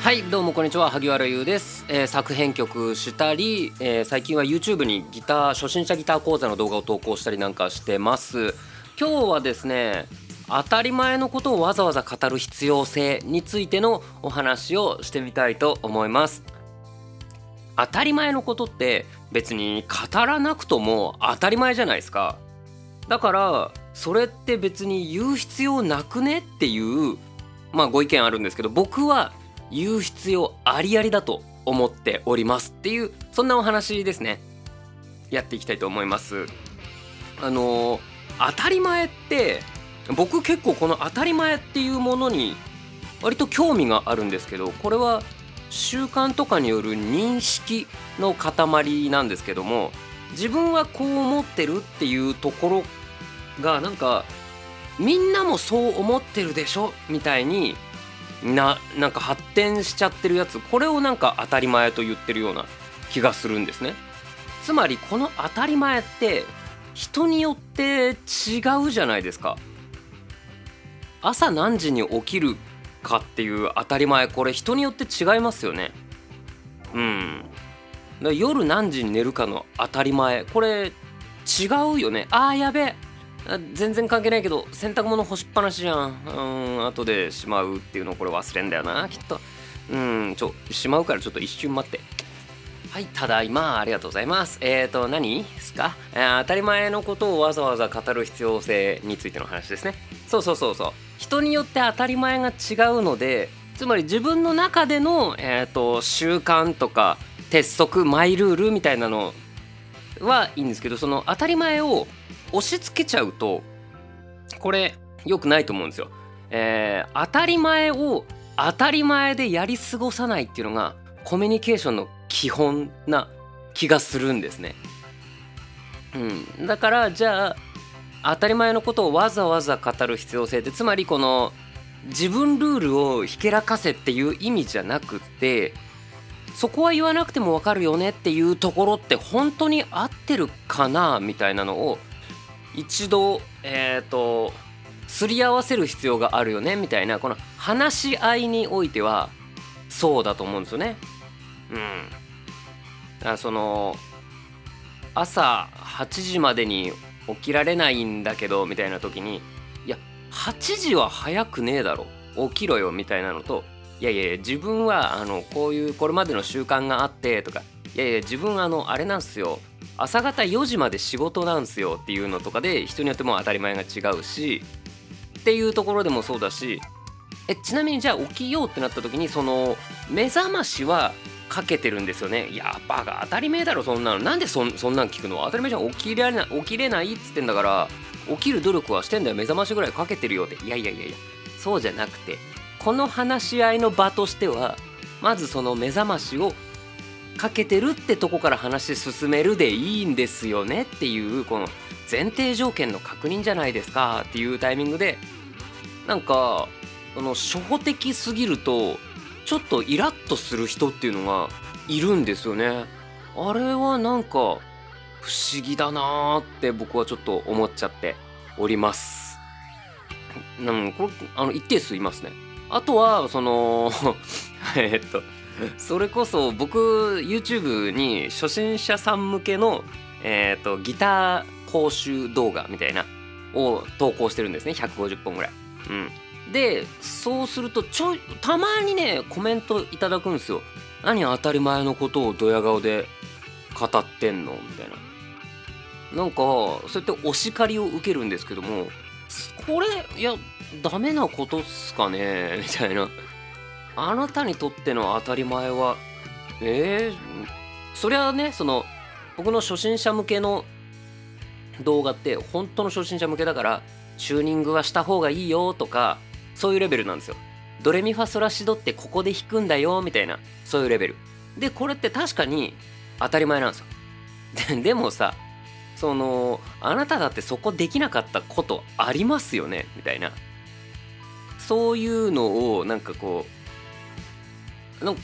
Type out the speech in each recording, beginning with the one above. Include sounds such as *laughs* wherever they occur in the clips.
はいどうもこんにちは。萩原優です、えー作編曲したり、えー最近は YouTube にギター初心者ギター講座の動画を投稿したりなんかしてます。今日はですね当たり前のことをわざわざ語る必要性についてのお話をしてみたいと思います。当たり前のことって別に語らなくとも当たり前じゃないですか。だからそれって別に言う必要なくねっていうまあご意見あるんですけど僕は言う必要ありありだと思っておりますっていうそんなお話ですね。やっていきたいと思います。あの当たり前って僕結構この当たり前っていうものに割と興味があるんですけどこれは習慣とかによる認識の塊なんですけども自分はこう思ってるっていうところがなんかみんなもそう思ってるでしょみたいにななんか発展しちゃってるやつこれをなんか当たり前と言ってるような気がするんですね。つまりこの当たり前って人によって違うじゃないですか。朝何時に起きるかっていう当たり前これ人によって違いますよね。うん。夜何時に寝るかの当たり前これ違うよね。あーやべえ。全然関係ないけど洗濯物干しっぱなしじゃん。うん後でしまうっていうのこれ忘れんだよなきっと。うんちょしまうからちょっと一瞬待って。はいただいまありがとうございます。えーと何ですか、えー当たり前のことをわざわざ語る必要性についての話ですね。そうそうそうそう。人によって当たり前が違うのでつまり自分の中での、えー、と習慣とか鉄則マイルールみたいなのはいいんですけどその当たり前を押し付けちゃうとこれ良くないと思うんですよ。えー当たり前を当たり前でやり過ごさないっていうのがコミュニケーションの基本な気がするんですね。うん、だからじゃあ当たり前のことをわざわざ語る必要性ってつまりこの自分ルールをひけらかせっていう意味じゃなくてそこは言わなくてもわかるよねっていうところって本当に合ってるかなみたいなのを一度えっ、とすり合わせる必要があるよねみたいなこの話し合いにおいてはそうだと思うんですよね。うん、だからその朝8時までに起きられないんだけどみたいな時にいや8時は早くねえだろ起きろよみたいなのといやいや自分はあのこういうこれまでの習慣があってとかいやいや自分あのあれなんすよ朝方4時まで仕事なんすよっていうのとかで人によっても当たり前が違うしっていうところでもそうだしえちなみにじゃあ起きようってなった時にその目覚ましはかけてるんですよね？いやバカ当たり前だろそんなの。なんでそんそんなん聞くの？当たり前じゃん。起きれない起きれないっつってんだから起きる努力はしてんだよ。目覚ましぐらいかけてるよって。いやいやいやいや。そうじゃなくてこの話し合いの場としてはまずその目覚ましをかけてるってとこから話進めるでいいんですよねっていうこの前提条件の確認じゃないですかっていうタイミングでなんかその初歩的すぎるとちょっとイラッとする人っていうのがいるんですよね。あれはなんか不思議だなーって僕はちょっと思っちゃっております。うん、これあの一定数いますね。あとはその *laughs* えっと *laughs* それこそ僕 YouTube に初心者さん向けの、えっとギター講習動画みたいなを投稿してるんですね150本ぐらい。うん、でそうするとちょいたまにねコメントいただくんですよ。何当たり前のことをドヤ顔で語ってんの？みたいな。なんかそうやってお叱りを受けるんですけどもこれいやダメなことっすかね？みたいな。あなたにとっての当たり前はえー、そりゃねその僕の初心者向けの動画って本当の初心者向けだからチューニングはした方がいいよとかそういうレベルなんですよ。ドレミファソラシドってここで弾くんだよみたいなそういうレベル。でこれって確かに当たり前なんですよ。ででもさそのあなただってそこできなかったことありますよね？みたいなそういうのをなんかこうなんか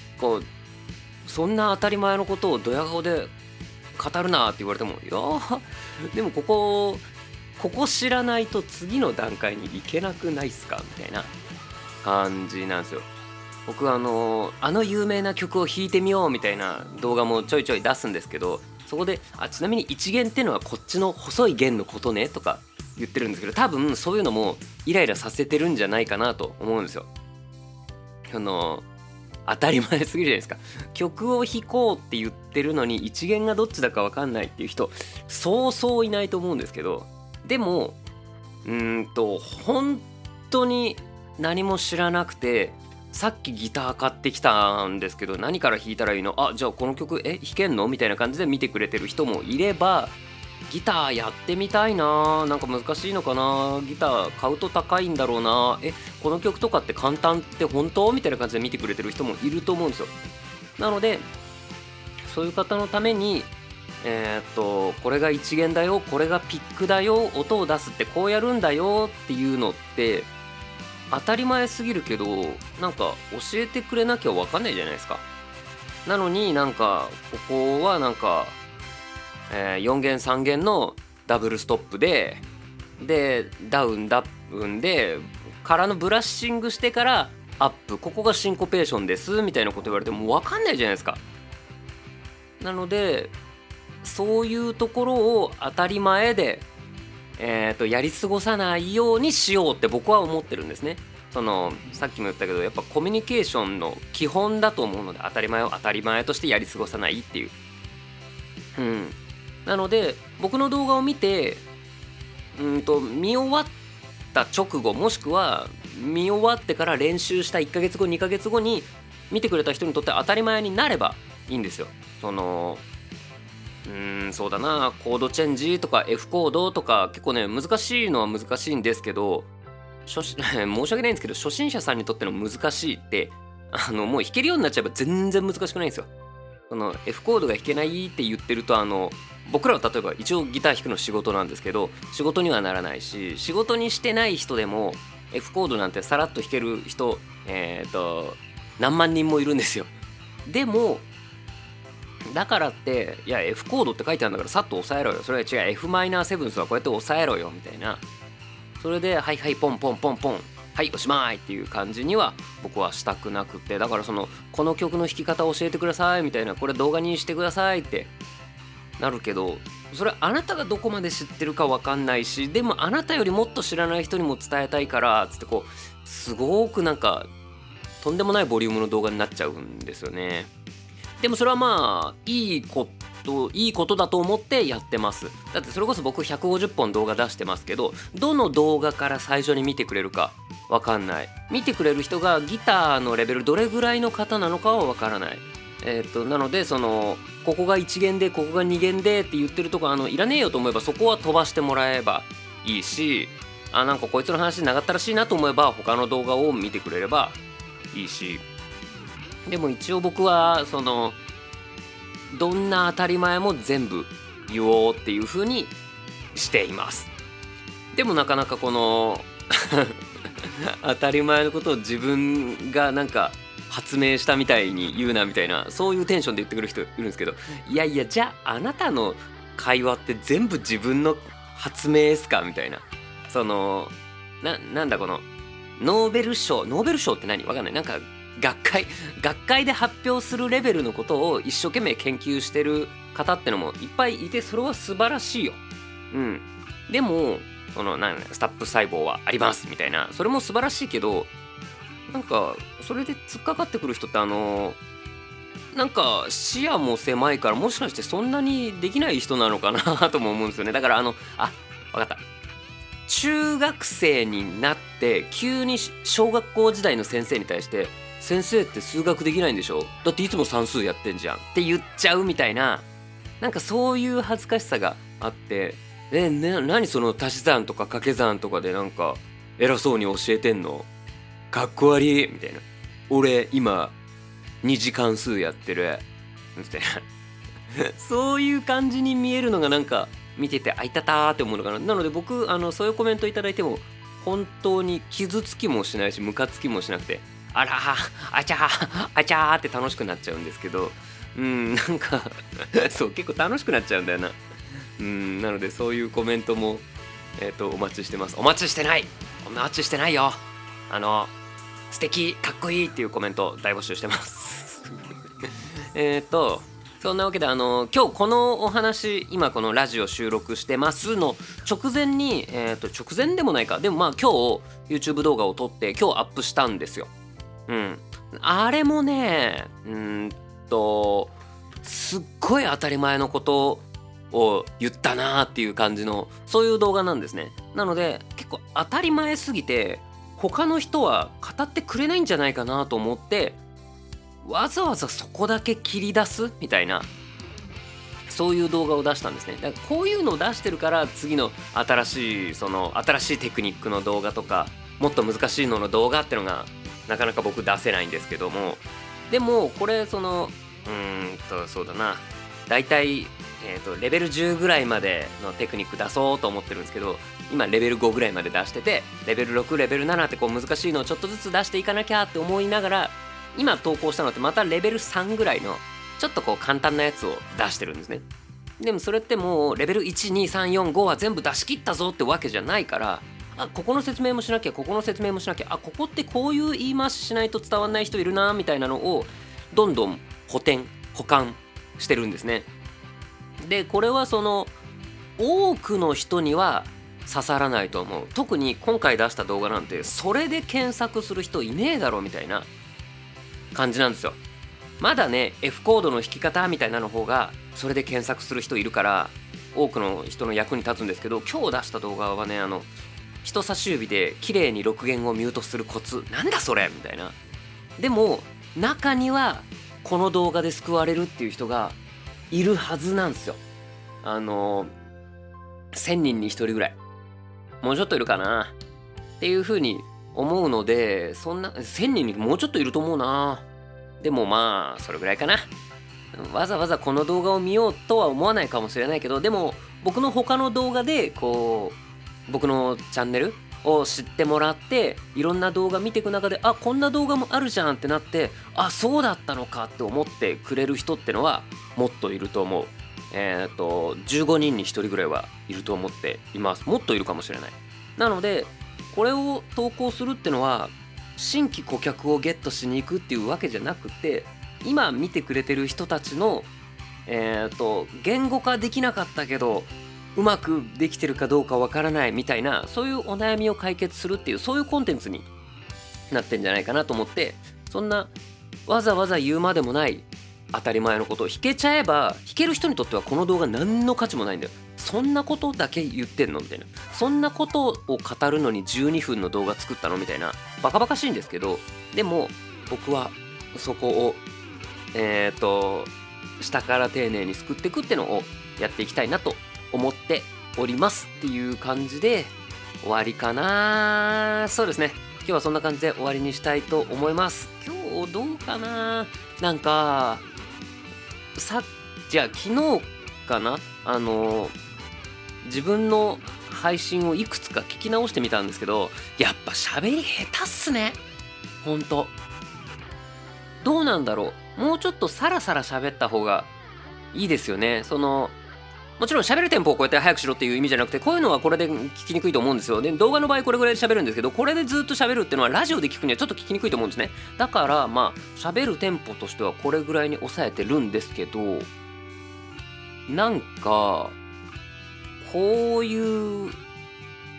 そんな当たり前のことをドヤ顔で語るなって言われてもいや *laughs* でもここここ知らないと次の段階に行けなくないっすか？みたいな感じなんですよ僕あのあの有名な曲を弾いてみようみたいな動画もちょいちょい出すんですけどそこであちなみに一弦っていうのはこっちの細い弦のことねとか言ってるんですけど多分そういうのもイライラさせてるんじゃないかなと思うんですよ。あの当たり前すぎるじゃないですか。曲を弾こうって言ってるのに一弦がどっちだか分かんないっていう人そうそういないと思うんですけど。でもうんと本当に何も知らなくてさっきギター買ってきたんですけど何から弾いたらいいの？あじゃあこの曲え弾けんの？みたいな感じで見てくれてる人もいればギターやってみたいな。なんか難しいのかな。ギター買うと高いんだろうな。えこの曲とかって簡単って本当みたいな感じで見てくれてる人もいると思うんですよ。なのでそういう方のためにえー、っとこれが一弦だよ。これがピックだよ。音を出すってこうやるんだよっていうのって当たり前すぎるけどなんか教えてくれなきゃ分かんないじゃないですか。なのになんかここはなんか、えー、4弦3弦のダブルストップででダウンダウンでからのブラッシングしてからアップここがシンコペーションですみたいなこと言われても分かんないじゃないですかなのでそういうところを当たり前でえーと、やり過ごさないようにしようって僕は思ってるんですね。そのさっきも言ったけどやっぱコミュニケーションの基本だと思うので当たり前を当たり前としてやり過ごさないっていう。うん、なので僕の動画を見てうんと見終わった直後もしくは見終わってから練習した1ヶ月後2ヶ月後に見てくれた人にとって当たり前になればいいんですよ。そのうーんそうだなコードチェンジとか F コードとか結構ね難しいのは難しいんですけど初 *laughs* 申し訳ないんですけど初心者さんにとっての難しいってあのもう弾けるようになっちゃえば全然難しくないんですよ。その F コードが弾けないって言ってるとあの僕らは例えば一応ギター弾くの仕事なんですけど仕事にはならないし仕事にしてない人でも F コードなんてさらっと弾ける人えっ、ー、と何万人もいるんですよ。でもだからっていや F コードって書いてあるんだからさっと押さえろよ。それは違う。F マイナーセブンスはこうやって押さえろよみたいな。それではいはいポンポンポンポンはいおしまいっていう感じには僕はしたくなくて。だからそのこの曲の弾き方を教えてくださいみたいな。これ動画にしてくださいってなるけどそれあなたがどこまで知ってるか分かんないしでもあなたよりもっと知らない人にも伝えたいからつってこうすごくなんかとんでもないボリュームの動画になっちゃうんですよね。でもそれはまあいいこといいことだと思ってやってます。だってそれこそ僕150本動画出してますけどどの動画から最初に見てくれるかわかんない。見てくれる人がギターのレベルどれぐらいの方なのかはわからない。えー、っとなのでそのここが1弦でここが2弦でって言ってるとこあのいらねえよと思えばそこは飛ばしてもらえばいいしあなんかこいつの話長ったらしいなと思えば他の動画を見てくれればいいし。でも一応僕はそのどんな当たり前も全部言おうっていう風にしています。でもなかなかこの *laughs* 当たり前のことを自分がなんか発明したみたいに言うなみたいなそういうテンションで言ってくる人いるんですけどいやいやじゃああなたの会話って全部自分の発明ですかみたいな。そのななんだこのノーベル賞ノーベル賞って何？わかんない。なんか学会学会で発表するレベルのことを一生懸命研究してる方ってのもいっぱいいてそれは素晴らしいよ。うん、でもそのなんスタップ細胞はありますみたいな。それも素晴らしいけどなんかそれで突っかかってくる人ってあのなんか視野も狭いからもしかしてそんなにできない人なのかなとも思うんですよね。だからあのあ分かった。中学生になって急に小学校時代の先生に対して先生って数学できないんでしょ？だっていつも算数やってんじゃん。って言っちゃうみたいな。なんかそういう恥ずかしさがあってえな何その足し算とか掛け算とかでなんか偉そうに教えてんの？かっこ悪いみたいな。俺今2次関数やってるみたいな。*laughs* そういう感じに見えるのがなんか見ててあいたたーって思うのかな。なので僕あのそういうコメント頂いても本当に傷つきもしないしムカつきもしなくてあらあちゃーあちゃーって楽しくなっちゃうんですけどうんなんか *laughs* そう結構楽しくなっちゃうんだよな。うんなのでそういうコメントもえっ、ー、とお待ちしてます。お待ちしてない!お待ちしてないよ!あの素敵かっこいいっていうコメント大募集してます *laughs* えっとそんなわけであの今日このお話今このラジオ収録してますの直前に、えー、と直前でもないかでもまあ今日 YouTube 動画を撮って今日アップしたんですよ。うん、あれもねうんとすっごい当たり前のことを言ったなーっていう感じのそういう動画なんですね。なので結構当たり前すぎて他の人は語ってくれないんじゃないかなと思ってわざわざそこだけ切り出すみたいなそういう動画を出したんですね。だからこういうのを出してるから次の新しいその新しいテクニックの動画とかもっと難しいのの動画ってのがなかなか僕出せないんですけども。でもこれそのうーんとそうだな。大体えーと、レベル10ぐらいまでのテクニック出そうと思ってるんですけど今レベル5ぐらいまで出しててレベル6レベル7ってこう難しいのをちょっとずつ出していかなきゃって思いながら今投稿したのってまたレベル3ぐらいのちょっとこう簡単なやつを出してるんですね。でもそれってもうレベル12345は全部出し切ったぞってわけじゃないからあここの説明もしなきゃここの説明もしなきゃあここってこういう言い回ししないと伝わんない人いるなみたいなのをどんどん補填保管してるんですね。でこれはその多くの人には刺さらないと思う。特に今回出した動画なんてそれで検索する人いねえだろみたいな感じなんですよ。まだね F コードの引き方みたいなの方がそれで検索する人いるから多くの人の役に立つんですけど今日出した動画はねあの人差し指で綺麗に録源をミュートするコツ。なんだそれみたいな。でも中にはこの動画で救われるっていう人がいるはずなんですよ。あの1000人に1人ぐらい。もうちょっといるかな。っていうふうに思うのでそんな1000人にもうちょっといると思うな。でもまあそれぐらいかな。わざわざこの動画を見ようとは思わないかもしれないけどでも僕の他の動画でこう僕のチャンネルを知ってもらっていろんな動画見ていく中であこんな動画もあるじゃんってなってあそうだったのかって思ってくれる人ってのはもっといると思う。えっ、と15人に1人ぐらいはいると思っています。もっといるかもしれない。なのでこれを投稿するってのは新規顧客をゲットしに行くっていうわけじゃなくて今見てくれてる人たちのえっ、と言語化できなかったけどうまくできてるかどうかわからないみたいなそういうお悩みを解決するっていうそういうコンテンツになってんじゃないかなと思ってそんなわざわざ言うまでもない当たり前のことを弾けちゃえば弾ける人にとってはこの動画何の価値もないんだよ。そんなことだけ言ってんのみたいな。そんなことを語るのに12分の動画作ったのみたいなバカバカしいんですけどでも僕はそこをえっ、ー、と下から丁寧に救っていくってのをやっていきたいなと思っておりますっていう感じで終わりかな。そうですね。今日はそんな感じで終わりにしたいと思います。今日どうかな。なんかさじゃあ昨日かな？あの自分の配信をいくつか聞き直してみたんですけどやっぱ喋り下手っすね。ほんと。どうなんだろう。もうちょっとサラサラ喋った方がいいですよね。そのもちろん喋るテンポをこうやって早くしろっていう意味じゃなくてこういうのはこれで聞きにくいと思うんですよ。で動画の場合これぐらいで喋るんですけどこれでずっと喋るっていうのはラジオで聞くにはちょっと聞きにくいと思うんですね。だからまあ喋るテンポとしてはこれぐらいに抑えてるんですけどなんかこういう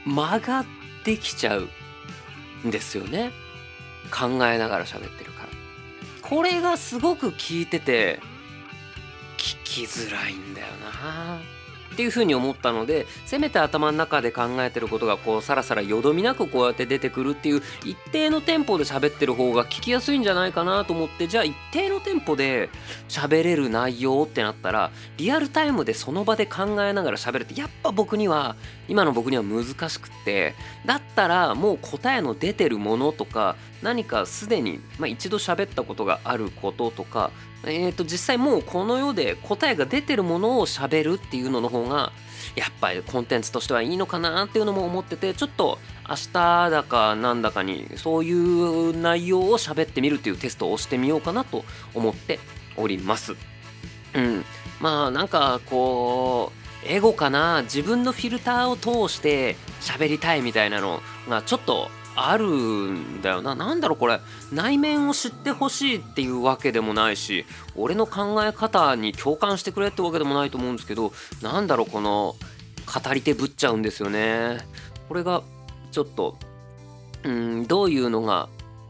間ができちゃうんですよね。考えながら喋ってるから。これがすごく聞いてて聞きづらいんだよな。っていうふうに思ったのでせめて頭の中で考えてることがこうさらさらよどみなくこうやって出てくるっていう一定のテンポで喋ってる方が聞きやすいんじゃないかなと思ってじゃあ一定のテンポで喋れる内容ってなったらリアルタイムでその場で考えながら喋るってやっぱ僕には今の僕には難しくってだったらもう答えの出てるものとか何かすでに、まあ、一度喋ったことがあることとかえー、と実際もうこの世で答えが出てるものをしゃべるっていうのの方がやっぱりコンテンツとしてはいいのかなっていうのも思っててちょっと明日だかなんだかにそういう内容を喋ってみるっていうテストをしてみようかなと思っております。うん、まあなんかこうエゴかな？自分のフィルターを通して喋りたいみたいなのがちょっとあるんだよな。なんだろうこれ。内面を知ってほしいっていうわけでもないし俺の考え方に共感してくれってわけでもないと思うんですけどなんだろうこの語り手ぶっちゃうんですよね。これがちょっとうんどういうのが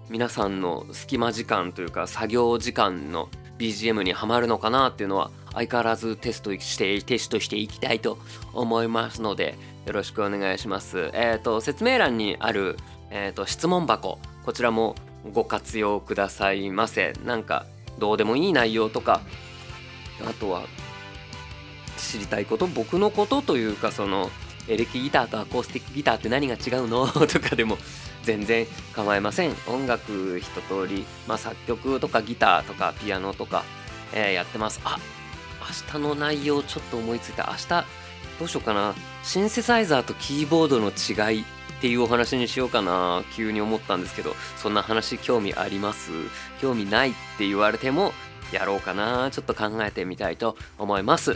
皆さんの隙間時間というか作業時間の BGM にはまるのかなっていうのは相変わらずテストしてテストしていきたいと思いますのでよろしくお願いします。えっ、ー、と説明欄にあるえーと、質問箱。こちらもご活用くださいませ。なんかどうでもいい内容とかあとは知りたいこと僕のことというかそのエレキギターとアコースティックギターって何が違うの？*laughs* とかでも全然構いません。音楽一通り、まあ、作曲とかギターとかピアノとか、えー、やってます。あ明日の内容ちょっと思いついた。明日どうしようかな。シンセサイザーとキーボードの違い。っていうお話にしようかな急に思ったんですけどそんな話興味あります？興味ないって言われてもやろうかなちょっと考えてみたいと思います。っ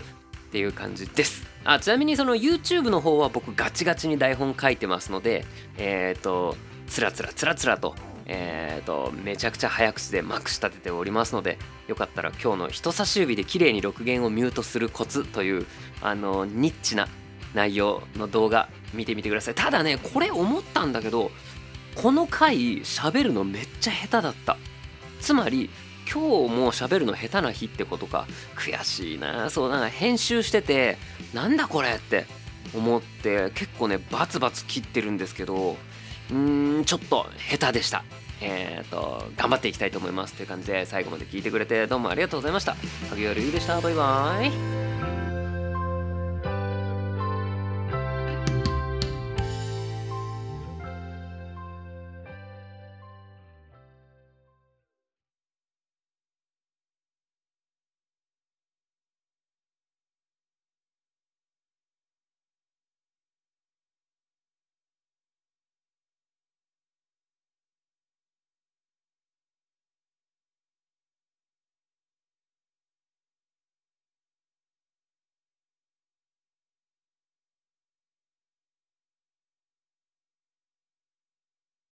ていう感じです。あちなみにその YouTube の方は僕ガチガチに台本書いてますのでえっ、ー、とつらつらつらつらとえーと、めちゃくちゃ早口でまくし立てておりますのでよかったら今日の人差し指で綺麗に録弦をミュートするコツというあのニッチな内容の動画見てみてください。ただねこれ思ったんだけどこの回喋るのめっちゃ下手だった。つまり今日も喋るの下手な日ってことか。悔しいなそうなんか編集しててなんだこれって思って結構ねバツバツ切ってるんですけどうーんちょっと下手でした。えっ、ー、と頑張っていきたいと思いますという感じで最後まで聞いてくれてどうもありがとうございました。萩原優でした。バイバイ。